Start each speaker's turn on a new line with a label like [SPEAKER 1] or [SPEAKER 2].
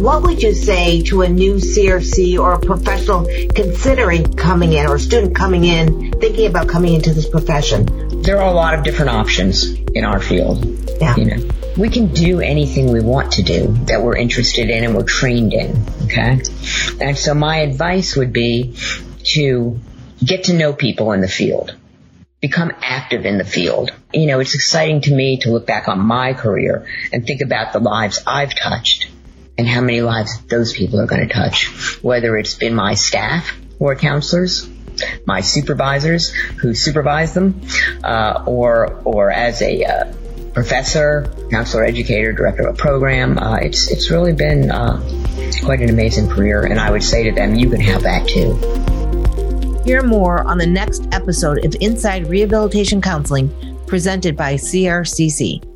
[SPEAKER 1] what would you say to a new CRC or a professional considering coming in or a student coming in, thinking about coming into this profession?
[SPEAKER 2] There are a lot of different options in our field.
[SPEAKER 1] Yeah.
[SPEAKER 2] You know, we can do anything we want to do that we're interested in and we're trained in. Okay. And so my advice would be to get to know people in the field become active in the field. You know, it's exciting to me to look back on my career and think about the lives I've touched and how many lives those people are going to touch, whether it's been my staff or counselors, my supervisors who supervise them, uh, or or as a uh, professor, counselor, educator, director of a program. Uh, it's it's really been uh, quite an amazing career, and I would say to them, you can have that too.
[SPEAKER 1] Hear more on the next episode of Inside Rehabilitation Counseling presented by CRCC.